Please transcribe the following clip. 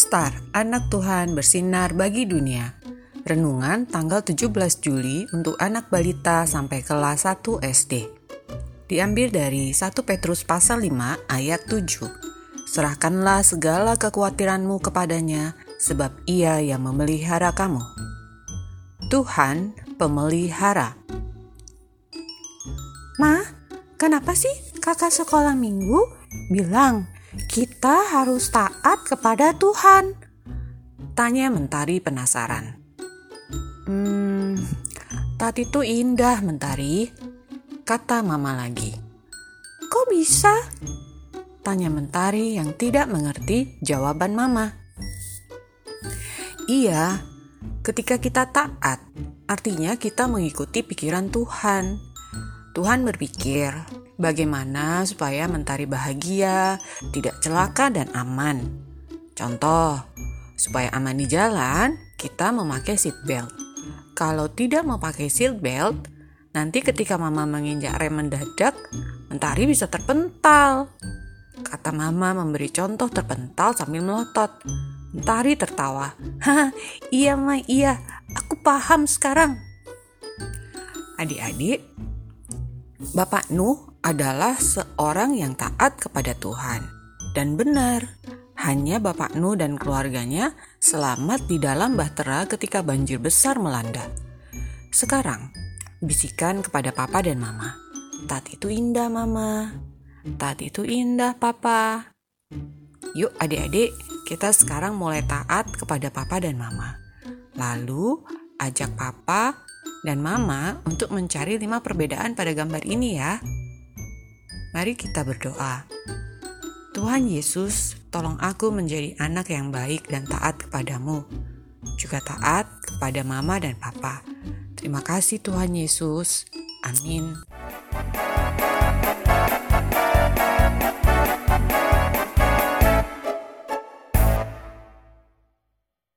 Star, anak Tuhan bersinar bagi dunia. Renungan tanggal 17 Juli untuk anak balita sampai kelas 1 SD. Diambil dari 1 Petrus pasal 5 ayat 7. Serahkanlah segala kekhawatiranmu kepadanya, sebab ia yang memelihara kamu. Tuhan pemelihara. Ma, kenapa sih kakak sekolah minggu bilang kita harus taat kepada Tuhan? Tanya Mentari penasaran. Hmm, taat itu indah Mentari, kata Mama lagi. Kok bisa? Tanya Mentari yang tidak mengerti jawaban Mama. Iya, ketika kita taat, artinya kita mengikuti pikiran Tuhan. Tuhan berpikir, bagaimana supaya mentari bahagia, tidak celaka dan aman. Contoh, supaya aman di jalan, kita memakai seat belt. Kalau tidak memakai seat belt, nanti ketika mama menginjak rem mendadak, mentari bisa terpental. Kata mama memberi contoh terpental sambil melotot. Mentari tertawa. Hah, iya ma, iya. Aku paham sekarang. Adik-adik, Bapak Nuh adalah seorang yang taat kepada Tuhan. Dan benar, hanya Bapak Nuh dan keluarganya selamat di dalam bahtera ketika banjir besar melanda. Sekarang, bisikan kepada Papa dan Mama. Taat itu indah, Mama. Taat itu indah, Papa. Yuk adik-adik, kita sekarang mulai taat kepada papa dan mama. Lalu ajak papa dan mama untuk mencari lima perbedaan pada gambar ini ya. Mari kita berdoa. Tuhan Yesus, tolong aku menjadi anak yang baik dan taat kepadamu. Juga taat kepada mama dan papa. Terima kasih Tuhan Yesus. Amin.